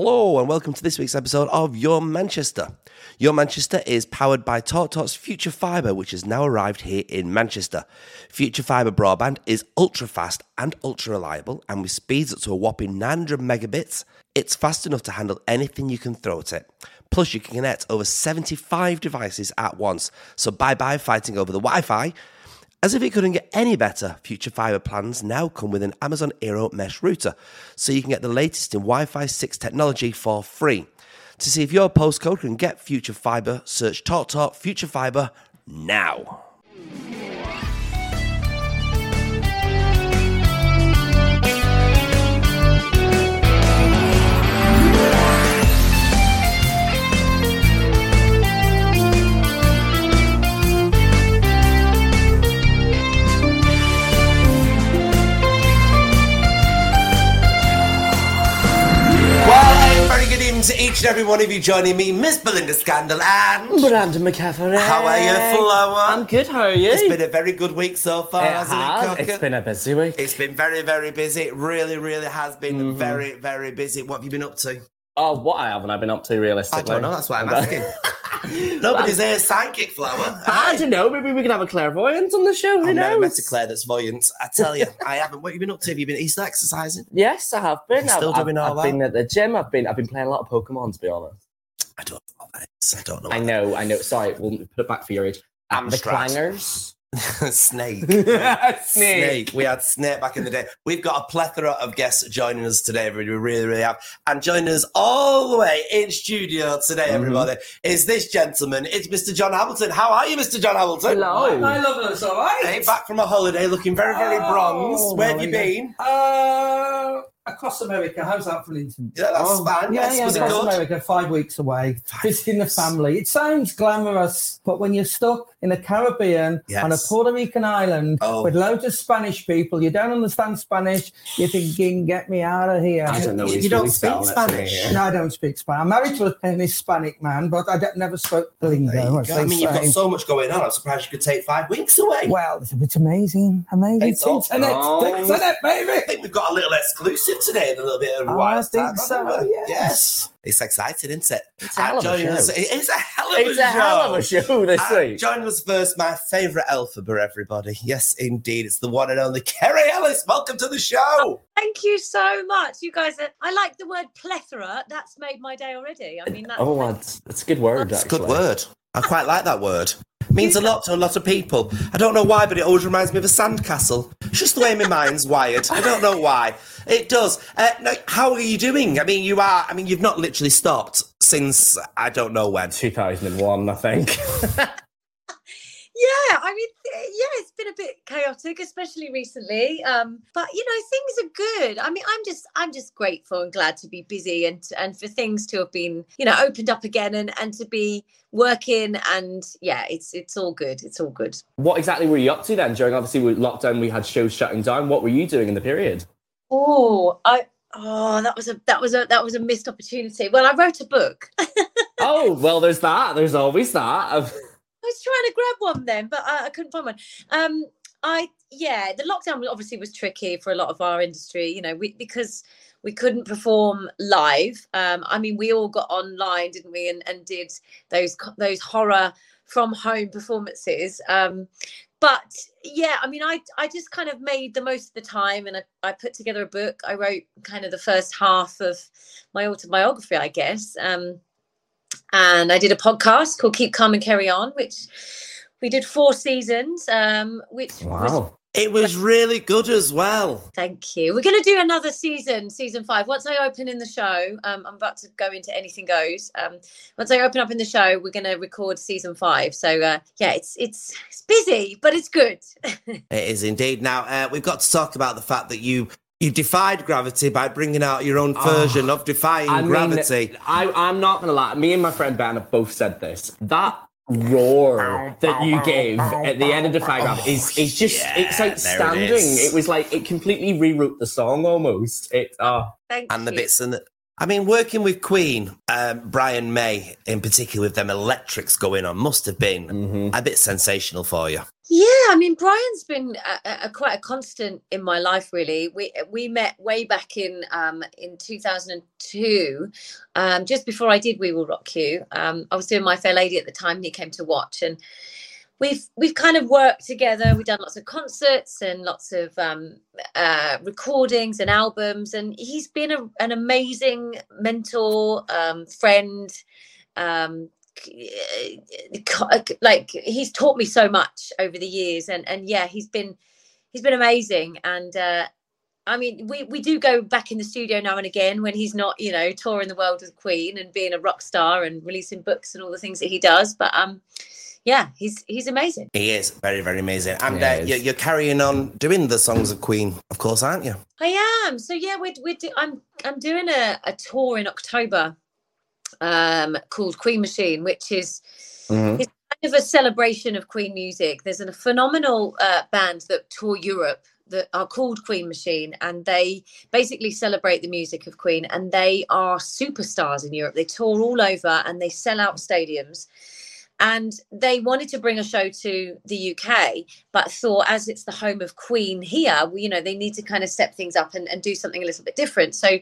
Hello, and welcome to this week's episode of Your Manchester. Your Manchester is powered by TalkTalk's Future Fibre, which has now arrived here in Manchester. Future Fibre broadband is ultra fast and ultra reliable, and with speeds up to a whopping 900 megabits, it's fast enough to handle anything you can throw at it. Plus, you can connect over 75 devices at once, so bye bye fighting over the Wi Fi. As if it couldn't get any better, Future Fibre plans now come with an Amazon eero mesh router, so you can get the latest in Wi Fi 6 technology for free. To see if your postcode can get Future Fibre, search TalkTalk Future Fibre now. Each and every one of you joining me, Miss Belinda Scandal and. Brandon McCaffrey. How are you, Flower? I'm good. How are you? It's been a very good week so far, It hasn't has. it, Cocker? It's been a busy week. It's been very, very busy. It really, really has been Mm-hmm. very, very busy. What have you been up to? oh, what I haven't I been up to I realistically? don't know. That's why I'm asking. Nobody's here. Psychic flower. I don't know. Maybe we can have a clairvoyant on the show. Who I've never knows? met a Claire that's voyant. I tell you, I haven't. What have you been up to? Have you been? Still exercising? Yes, I have been. You're still I've, doing I've, all I've that? been at the gym. I've been. I've been playing a lot of Pokemon. To be honest. I don't know what that is. I don't know. I know. I know. Sorry, we'll put it back for your age. Uh, the Amstrad. clangers. Snake. Snake. Snake. We had Snake back in the day. We've got a plethora of guests joining us today, everybody. We really, really have. And joining us all the way in studio today, Mm-hmm. everybody, is this gentleman. It's Mr. John Hamilton. How are you, Mr. John Hamilton? Hello. My lovers, all right? Hey, back from a holiday, looking very, very Oh, bronzed. Where have you well, been? Uh, across America. How's that for an instance? Yeah, that's Oh, fine. Yeah, yes, yeah, across? America, five weeks away, visiting the family. It sounds glamorous, but when you're stuck in the Caribbean Yes. on a Puerto Rican island Oh. with loads of Spanish people, you don't understand Spanish, you're thinking, get me out of here. I don't know. You- you don't really speak spelling me Spanish? No, I don't speak Spanish. I'm married to an Hispanic man, but I don't, never spoke the lingo. You as go. they I mean, you've got so much going on. I'm surprised you could take five weeks away. Well, it's, it's amazing. Amazing. It's all- internet. Oh. Internet, baby. I think we've got a little exclusive today and a little bit of I think time, so, haven't yes. It's exciting, isn't it? It's a hell of a show. us- it is a hell of It's a a hell of a show this Uh, week. joining us first, my favourite Elphaba, everybody. Yes, indeed. It's the one and only Kerry Ellis. Welcome to the show. Thank you so much. You guys are, I like the word plethora. That's made my day already. I mean, that's, Oh, that's, that's a good word. It's a good word. I quite like that word. Means a lot to a lot of people. I don't know why, but it always reminds me of a sandcastle. It's just the way my mind's wired. I don't know why. It does. Uh, now, how are you doing? I mean, you are. I mean, you've not literally stopped since I don't know when. 2001, I think. yeah, I mean, yeah, it's been a bit chaotic, especially recently. Um, but you know, things are good. I mean, I'm just, I'm just grateful and glad to be busy and and for things to have been, you know, opened up again and and to be working. And yeah, it's it's all good. It's all good. What exactly were you up to then? During obviously with lockdown, we had shows shutting down. What were you doing in the period? Oh, I. Oh, that was a that was a that was a missed opportunity. Well, I wrote a book. oh, well, there's that. There's always that. Was trying to grab one then, but I, I couldn't find one. Um, I yeah, the lockdown obviously was tricky for a lot of our industry. You know, we, because we couldn't perform live. Um, I mean, we all got online, didn't we, and, and did those those horror from home performances. Um, but yeah, I mean, I I just kind of made the most of the time, and I, I put together a book. I wrote kind of the first half of my autobiography, I guess. Um, and I did a podcast called Keep Calm and Kerry On, which we did four seasons. Um, which was Wow. It was really good as well. thank you. We're going to do another season, season five. Once I open in the show, um, I'm about to go into Anything Goes. Um, once I open up in the show, we're going to record season five. So uh, yeah, it's it's it's busy, but it's good. It is indeed. Now uh, we've got to talk about the fact that you you defied gravity by bringing out your own version of defying Ah, I mean, gravity. I, I'm not going to lie. Me and my friend Ben have both said this. That roar that you gave at the end of Defy Gravity is, is just, Yeah, it's there it outstanding. is. It, was like, it completely rewrote the song almost. It, uh, Thank and the bits and the, I mean, working with Queen, um, Brian May in particular, with them electrics going on, must have been Mhm. a bit sensational for you. Yeah, I mean, Brian's been a, a, a quite a constant in my life. Really, we we met way back in um, in two thousand and two, um, just before I did We Will Rock You. Um, I was doing My Fair Lady at the time. and He came to watch, and we've we've kind of worked together. We've done lots of concerts and lots of um, uh, recordings and albums, and he's been a, an amazing mentor, um, friend. Um, like he's taught me so much over the years and and yeah he's been he's been amazing and uh I mean, we, we do go back in the studio now and again when he's not, you know, touring the world with Queen and being a rock star and releasing books and all the things that he does. But um, yeah, he's he's amazing. He is very, very amazing. And Yeah, uh, you're, you're carrying on doing the songs of Queen, of course, aren't you? I am. So yeah, we're, we're do, I'm I'm doing a, a tour in October, um, called Queen Machine, which is Mhm. it's kind of a celebration of Queen music. There's a phenomenal uh, band that tour Europe that are called Queen Machine, and they basically celebrate the music of Queen. And they are superstars in Europe. They tour all over and they sell out stadiums. And they wanted to bring a show to the UK, but thought as it's the home of Queen here, you know, they need to kind of step things up and, and do something a little bit different. So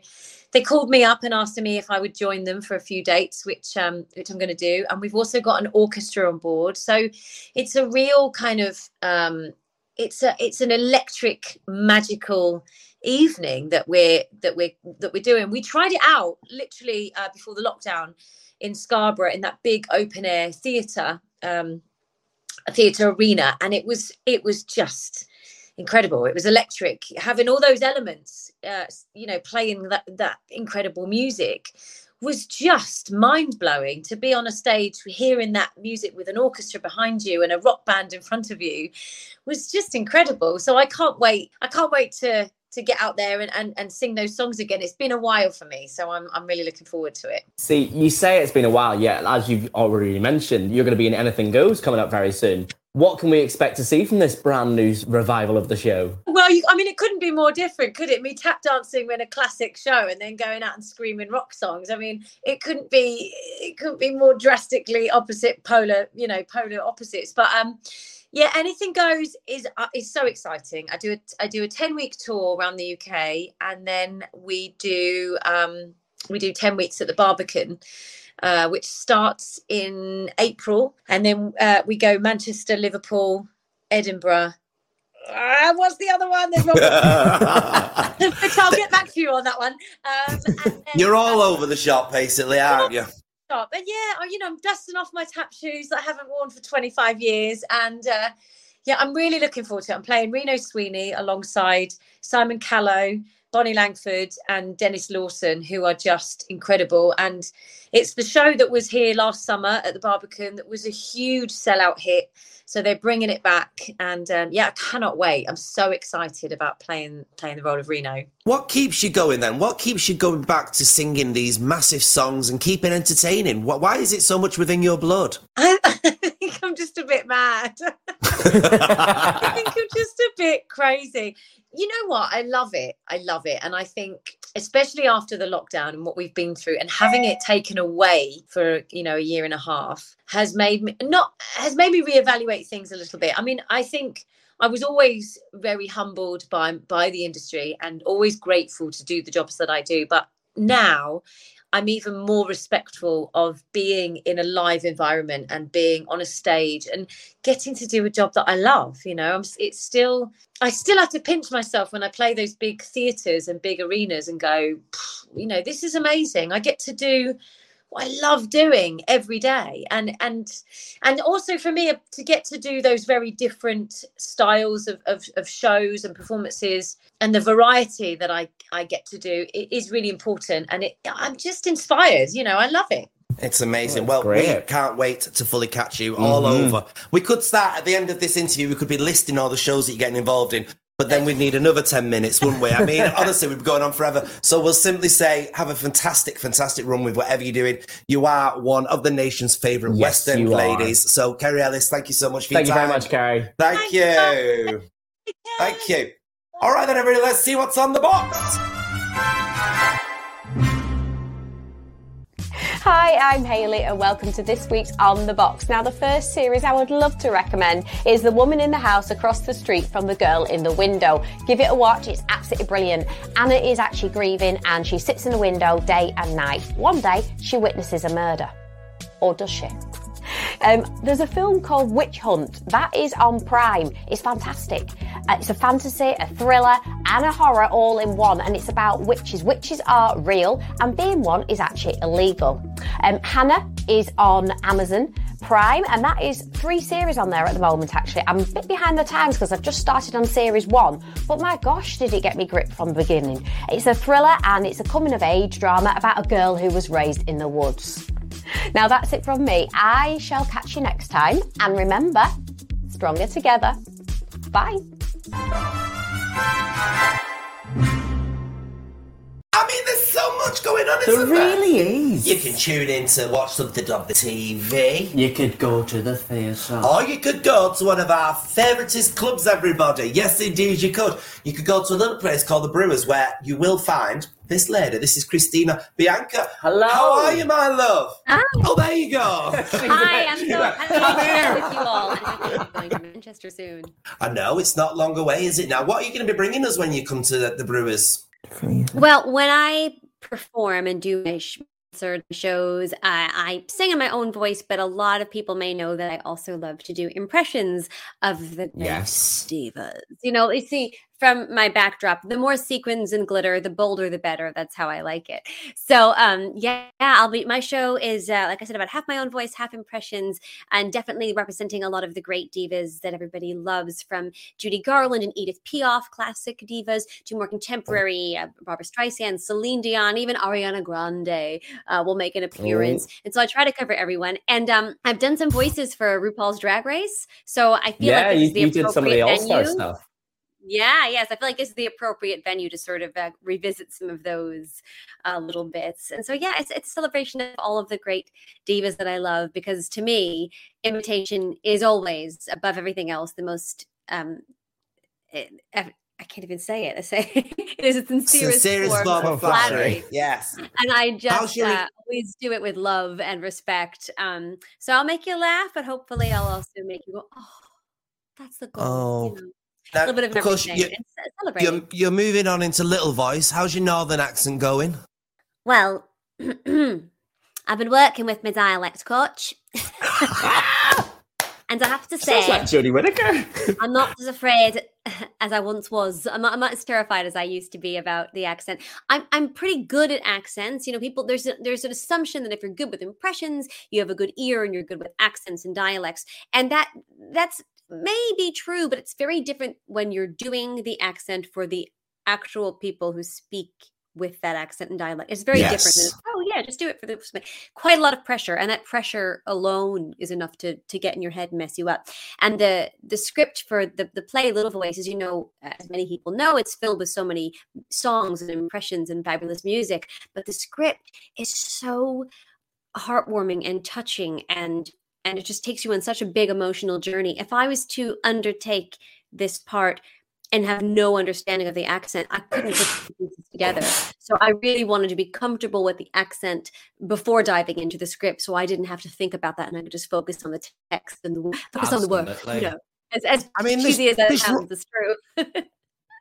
they called me up and asked me if I would join them for a few dates, which um, which I'm going to do. And we've also got an orchestra on board, so it's a real kind of um, it's a it's an electric magical evening that we're that we're that we're doing. We tried it out literally uh, before the lockdown in Scarborough in that big open air theatre. Um, theatre arena and it was it was just incredible it was electric having all those elements uh, you know playing that that incredible music was just mind blowing to be on a stage hearing that music with an orchestra behind you and a rock band in front of you was just incredible so i can't wait i can't wait to to get out there and, and, and sing those songs again it's been a while for me so i'm, I'm really looking forward to it See, you say it's been a while, yeah. As you've already mentioned, you're going to be in Anything Goes coming up very soon. What can we expect to see from this brand new revival of the show? Well, you, I mean, it couldn't be more different, could it? Me tap dancing in a classic show and then going out and screaming rock songs. I mean, it couldn't be it couldn't be more drastically opposite polar, you know, polar opposites. But um, yeah, anything goes is uh, is so exciting. I do a, I do a ten week tour around the UK, and then we do um we do ten weeks at the Barbican. Uh, which starts in April, and then uh, we go Manchester, Liverpool, Edinburgh, uh, what's the other one? There's one. I'll get back to you on that one. Um, then, You're all um, over the shop, basically, aren't you? Shop. And yeah, I- you know, I'm dusting off my tap shoes that I haven't worn for 25 years. And uh, yeah, I'm really looking forward to it. I'm playing Reno Sweeney alongside Simon Callow, Bonnie Langford, and Denis Lawson, who are just incredible. And it's the show that was here last summer at the Barbican that was a huge sellout hit. So they're bringing it back, and um, yeah, I cannot wait. I'm so excited about playing playing the role of Reno. What keeps you going then? What keeps you going back to singing these massive songs and keeping entertaining? Why is it so much within your blood? I, I think I'm just a bit mad. I think I'm just a bit crazy. You know what? I love it. I love it. And I think, especially after the lockdown and what we've been through and having it taken away for, you know, a year and a half has made me not, has made me reevaluate things a little bit. I mean, I think I was always very humbled by, by the industry and always grateful to do the jobs that I do. But now I'm even more respectful of being in a live environment and being on a stage and getting to do a job that I love. You know, I'm, it's still, I still have to pinch myself when I play those big theatres and big arenas and go, you know, this is amazing. I get to do what I love doing every day, and and and also for me uh, to get to do those very different styles of of, of shows and performances and the variety that I I get to do i- is really important, and it, I'm just inspired. You know, I love it. It's amazing. Oh, well, that's we great. can't wait to fully catch you all Mhm. over. We could start at the end of this interview, we could be listing all the shows that you're getting involved in, but then we'd need another 10 minutes, wouldn't we? I mean, honestly, we'd be going on forever. So we'll simply say, have a fantastic, fantastic run with whatever you're doing. You are one of the nation's favourite Yes, Western you are. ladies. So, Kerry Ellis, thank you so much for Thank you very much, Kerry. Thank Thank you. Thank you. All right, then, everybody, let's see what's on the box. Hi, I'm Hayley, and welcome to this week's On the Box. Now, the first series I would love to recommend is The Woman in the House Across the Street from the Girl in the Window. Give it a watch, it's absolutely brilliant. Anna is actually grieving and she sits in a window day and night. One day, she witnesses a murder. Or does she? Um, there's a film called Witch Hunt that is on Prime. It's fantastic. Uh, it's a fantasy, a thriller, and a horror all in one, and it's about witches. Witches are real, and being one is actually illegal. Um, Hanna is on Amazon. Prime, and that is three series on there at the moment. Actually, I'm a bit behind the times because I've just started on series one, but my gosh, did it get me gripped from the beginning! It's a thriller and it's a coming of age drama about a girl who was raised in the woods. Now that's it from me. I shall catch you next time. And remember, stronger together. Bye. I mean, there's so much going on. There isn't there? really is. You can tune in to watch something on the TV. You could go to the theatre. Or you could go to one of our favouriteest clubs, everybody. Yes, indeed, you could. You could go to a little place called the Brewers where you will find this lady. This is Christina Bianco. Hello. How are you, my love? Ah. Oh, there you go. Hi, I'm so Come here. happy to be with you all. And I think I'm going to Manchester soon. I know it's not long away, is it now? What are you going to be bringing us when you come to the, the Brewers? Well, when I perform and do my concert shows, I, I sing in my own voice, but a lot of people may know that I also love to do impressions of the Yes. divas. You know, you see from my backdrop, the more sequins and glitter, the bolder the better. That's how I like it. So, um, yeah, I'll be. My show is, uh, like I said, about half my own voice, half impressions, and definitely representing a lot of the great divas that everybody loves, from Judy Garland and Edith Piaf, classic divas, to more contemporary uh, Barbra Streisand, Celine Dion, even Ariana Grande uh, will make an appearance. And so I try to cover everyone. And um, I've done some voices for RuPaul's Drag Race, so I feel Yeah, like this you, is the you did some of the All Star stuff. Yeah, yes, I feel like this is the appropriate venue to sort of uh, revisit some of those uh, little bits. And so, yeah, it's it's a celebration of all of the great divas that I love because to me, imitation is always above everything else the most. Um, it, I I can't even say it. I say it is a sincerest, Sincerest form of flattery. Yes. and I just uh, always do it with love and respect. Um, so I'll make you laugh, but hopefully I'll also make you go, "Oh, that's the goal." Oh, you know, a little bit of of course, you, It's uh, you're, you're moving on into Little Voice. How's your northern accent going? Well, I've been working with my dialect coach, and I have to Sounds say, like Jodie Whittaker. I'm not as afraid as I once was. I'm not, I'm not as terrified as I used to be about the accent. I'm I'm pretty good at accents. You know, people there's a, there's an assumption that if you're good with impressions, you have a good ear and you're good with accents and dialects, and that that's maybe true, but it's very different when you're doing the accent for the actual people who speak with that accent and dialect. It's very different. Than, oh yeah, just do it for the quite a lot of pressure, and that pressure alone is enough to to get in your head and mess you up. And the the script for the the play Little Voice, as you know, uh, as many people know, it's filled with so many songs and impressions and fabulous music. But the script is so heartwarming and touching, and and it just takes you on such a big emotional journey. If I was to undertake this part and have no understanding of the accent, I couldn't put the pieces together. So I really wanted to be comfortable with the accent before diving into the script, so I didn't have to think about that, and I could just focus on the text and the wo- focus on the work. You know, as, as I mean, this- cheesy as that this ro- sounds, it's true.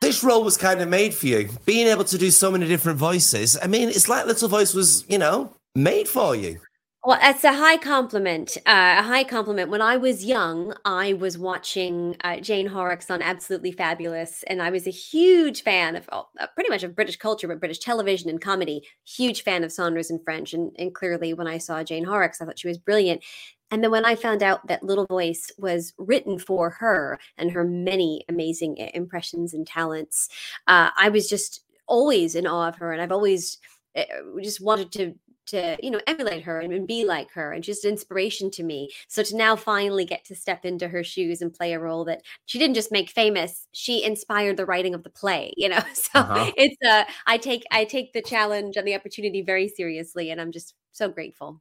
This role was kind of made for you. Being able to do so many different voices. I mean, it's like Little Voice was, you know, made for you. Well, that's a high compliment. Uh, a high compliment. When I was young, I was watching uh, Jane Horrocks on Absolutely Fabulous, and I was a huge fan of oh, uh, pretty much of British culture, but British television and comedy. Huge fan of Saunders and French, and, and clearly, when I saw Jane Horrocks, I thought she was brilliant. And then when I found out that Little Voice was written for her and her many amazing impressions and talents, uh, I was just always in awe of her, and I've always uh, just wanted to to you know emulate her and, be like her and she's just inspiration to me so to now finally get to step into her shoes and play a role that she didn't just make famous she inspired the writing of the play you know so Uh-huh. it's uh i take i take the challenge and the opportunity very seriously and i'm just so grateful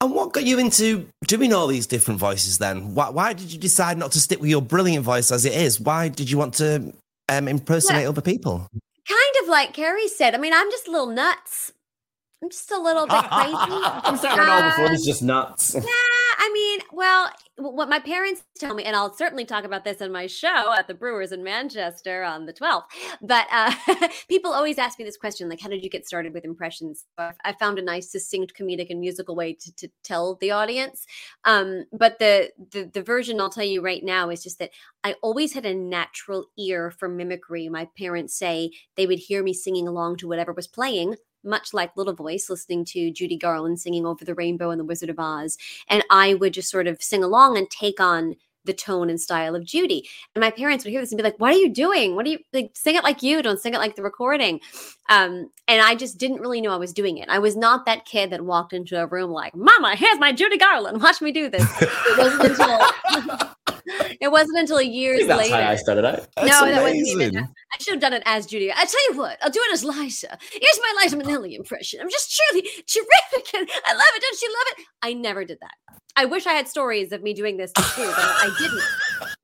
And what got you into doing all these different voices then? Why, why did you decide not to stick with your brilliant voice as it is? Why did you want to um, impersonate other people? kind of like carrie said i mean i'm just a little nuts I'm just a little bit crazy. I'm saying it all before. Is just nuts. Yeah, I mean, well, what my parents tell me, and I'll certainly talk about this in my show at the Brewers in Manchester on the 12th. But uh, people always ask me this question, like, how did you get started with impressions? I found a nice, succinct, comedic, and musical way to, to tell the audience. Um, but the, the the version I'll tell you right now is just that I always had a natural ear for mimicry. My parents say they would hear me singing along to whatever was playing much like Little Voice, listening to Judy Garland singing over the rainbow and the Wizard of Oz. And I would just sort of sing along and take on the tone and style of Judy. And my parents would hear this and be like, What are you doing? What are you like? Sing it like you, don't sing it like the recording. Um, and I just didn't really know I was doing it. I was not that kid that walked into a room like, Mama, here's my Judy Garland. Watch me do this. It wasn't until it wasn't I years that's later. how I started out. That's no, that wasn't even. I should have done it as Judy. I tell you what, I'll do it as Liza. Here's my Liza Minnelli impression. I'm just truly terrific, and I love it. Don't you love it? I never did that. I wish I had stories of me doing this too, but I didn't.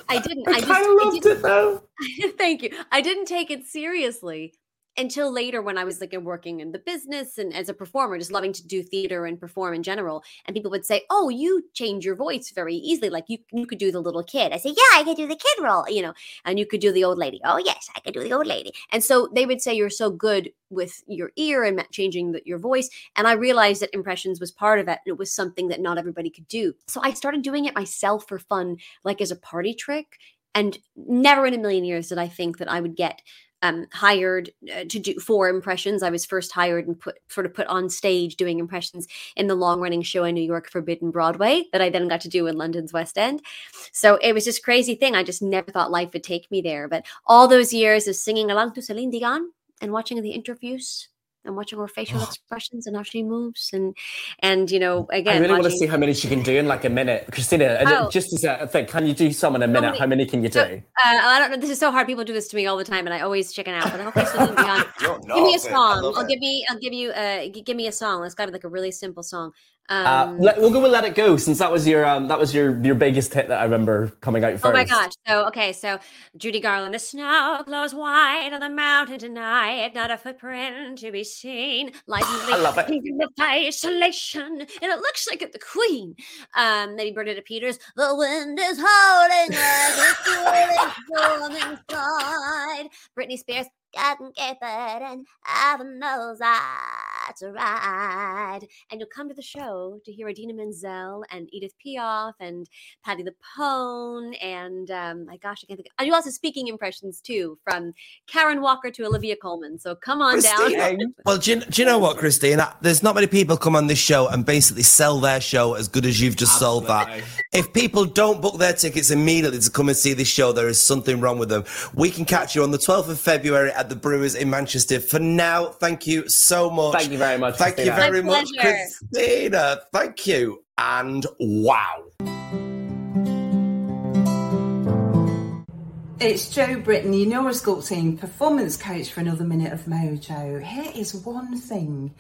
I didn't. I, just. I I loved didn't- it though. Thank you. I didn't take it seriously until later when I was like working in the business and as a performer, just loving to do theater and perform in general. And people would say, "Oh, you change your voice very easily. Like you, you could do the little kid." I say, "Yeah, I could do the kid role," you know, and you could do the old lady. Oh, yes, I could do the old lady. And so they would say, "You're so good with your ear and changing the, your voice." And I realized that impressions was part of it, and it was something that not everybody could do. So I started doing it myself for fun, like as a party trick. And never in a million years did I think that I would get um, hired uh, to do for impressions. I was first hired and put sort of put on stage doing impressions in the long running show in New York, Forbidden Broadway, that I then got to do in London's West End. So it was just crazy thing. I just never thought life would take me there. But all those years of singing along to Celine Dion and watching the interviews and watching her facial expressions and how she moves and and you know again I really want to see how many she can do in like a minute. Christina, uh, Oh. just as a thing, can you do some in a minute? many- How many can you do? Uh, I don't know. This is so hard. People do this to me all the time, and I always chicken out. But I hope I Celine Dion. You're Give me a song. I'll it. give me. I'll give you. Uh, g- give me a song. It's got to be like a really simple song. Um, Uh, let, we'll go with "Let It Go" since that was your um, that was your your biggest hit that I remember coming out first. Oh my gosh. So, okay. So, Judy Garland, the snow glows white on the mountain tonight. Not a footprint to be seen. Light I love it. With isolation. And it looks like it, the queen. Um, maybe Bernadette Peters. The wind is howling like it's feeling inside. Britney Spears. Gotta get that and heaven knows that's right. And you'll come to the show to hear Idina Menzel and Edith Piaf and Patty the Pone, and um, my gosh, I can't think. I do also speaking impressions too, from Karen Walker to Olivia Colman. So come on down. Well, do you, do you know what, Christine? There's not many people come on this show and basically sell their show as good as you've just sold that. If people don't book their tickets immediately to come and see this show, there is something wrong with them. We can catch you on the 12th of February at the Brewers in Manchester. For now, thank you so much. Thank you very much, Thank you very My much, pleasure. Christina. Thank you. And wow. It's Joe Britton, your neurosculpting performance coach for another minute of mojo. Here is one thing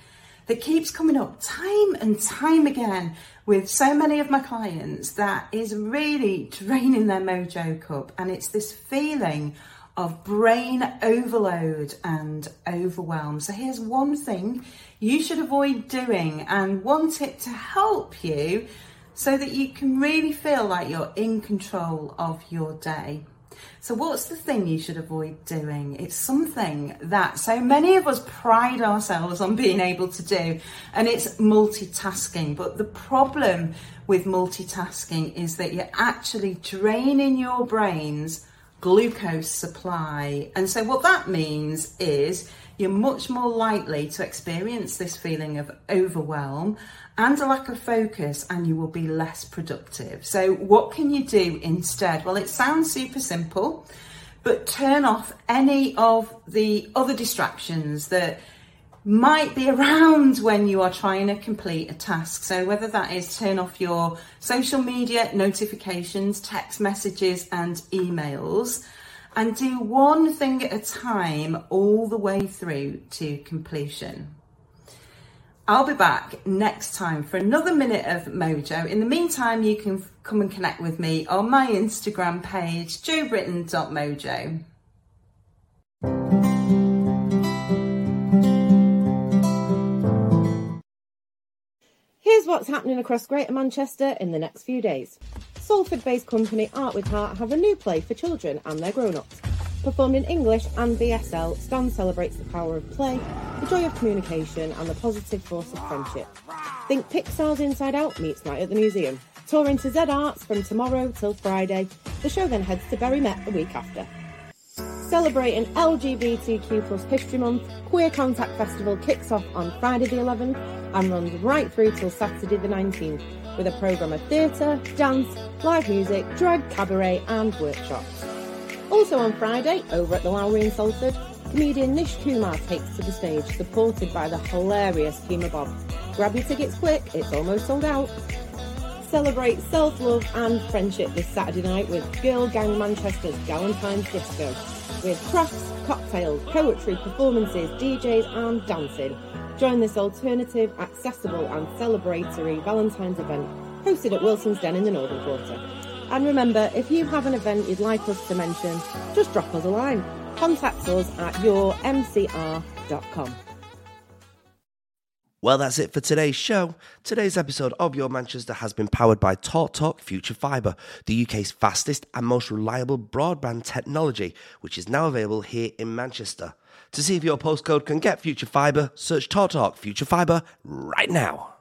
that keeps coming up time and time again with so many of my clients that is really draining their mojo cup, and it's this feeling of brain overload and overwhelm. So here's one thing you should avoid doing and want it to help you so that you can really feel like you're in control of your day. So, what's the thing you should avoid doing? It's something that so many of us pride ourselves on being able to do, and it's multitasking. But the problem with multitasking is that you're actually draining your brain's glucose supply. And so, what that means is you're much more likely to experience this feeling of overwhelm and a lack of focus, and you will be less productive. So, what can you do instead? Well, it sounds super simple, but turn off any of the other distractions that might be around when you are trying to complete a task. So, whether that is turn off your social media notifications, text messages, and emails, and do one thing at a time all the way through to completion. I'll be back next time for another minute of mojo. In the meantime, you can come and connect with me on my Instagram page, joebritton.mojo. Here's what's happening across Greater Manchester in the next few days. Salford based company Art with Heart have a new play for children and their grown ups. Performed in English and BSL, Stan celebrates the power of play, the joy of communication, and the positive force of friendship. Think Pixar's Inside Out meets Night at the Museum. Touring to Z Arts from tomorrow till Friday, the show then heads to Bury Met the week after. Celebrating LGBTQ plus History Month, Queer Contact Festival kicks off on Friday the 11th and runs right through till Saturday the 19th with a programme of theatre, dance, live music, drag, cabaret and workshops. Also on Friday, over at the Lowry in Salford, comedian Nish Kumar takes to the stage, supported by the hilarious Kemah Bob. Grab your tickets quick, it's almost sold out. Celebrate self-love and friendship this Saturday night with Girl Gang Manchester's Galentine's Disco, with crafts, cocktails, poetry, performances, DJs and dancing. Join this alternative, accessible and celebratory Valentine's event hosted at Wilson's Den in the Northern Quarter. And remember, if you have an event you'd like us to mention, just drop us a line. Contact us at yourmcr.com. Well, that's it for today's show. Today's episode of Your Manchester has been powered by Talk Talk Future Fibre, the UK's fastest and most reliable broadband technology, which is now available here in Manchester. To see if your postcode can get Future Fibre, search Talk Talk Future Fibre right now.